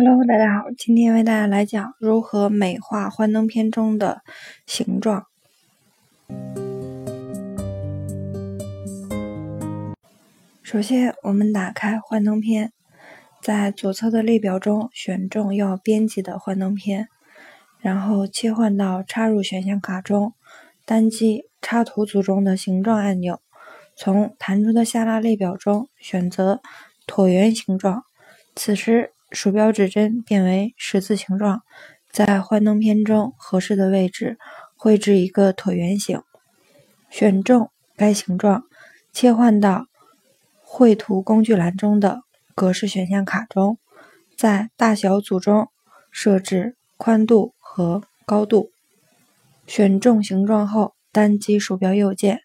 Hello，大家好，今天为大家来讲如何美化幻灯片中的形状。首先，我们打开幻灯片，在左侧的列表中选中要编辑的幻灯片，然后切换到插入选项卡中，单击插图组中的形状按钮，从弹出的下拉列表中选择椭圆形状。此时。鼠标指针变为十字形状，在幻灯片中合适的位置绘制一个椭圆形，选中该形状，切换到绘图工具栏中的格式选项卡中，在大小组中设置宽度和高度。选中形状后，单击鼠标右键，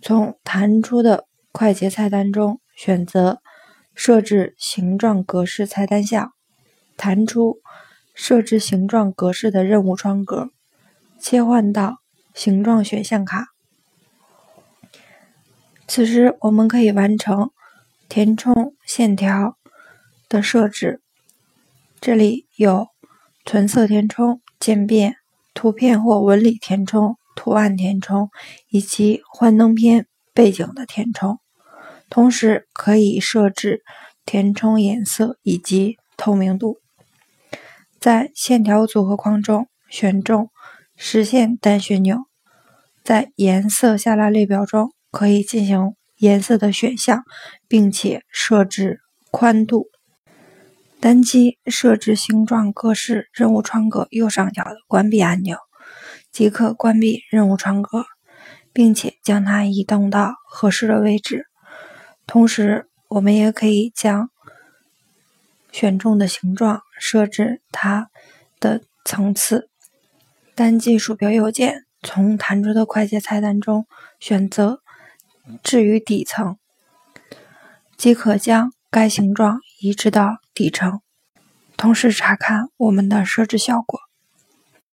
从弹出的快捷菜单中选择。设置形状格式菜单项，弹出设置形状格式的任务窗格，切换到形状选项卡。此时我们可以完成填充线条的设置。这里有纯色填充、渐变、图片或纹理填充、图案填充以及幻灯片背景的填充。同时可以设置填充颜色以及透明度。在线条组合框中选中实线单旋钮，在颜色下拉列表中可以进行颜色的选项，并且设置宽度。单击设置形状格式任务窗格右上角的关闭按钮，即可关闭任务窗格，并且将它移动到合适的位置。同时，我们也可以将选中的形状设置它的层次。单击鼠标右键，从弹出的快捷菜单中选择“置于底层”，即可将该形状移植到底层。同时查看我们的设置效果。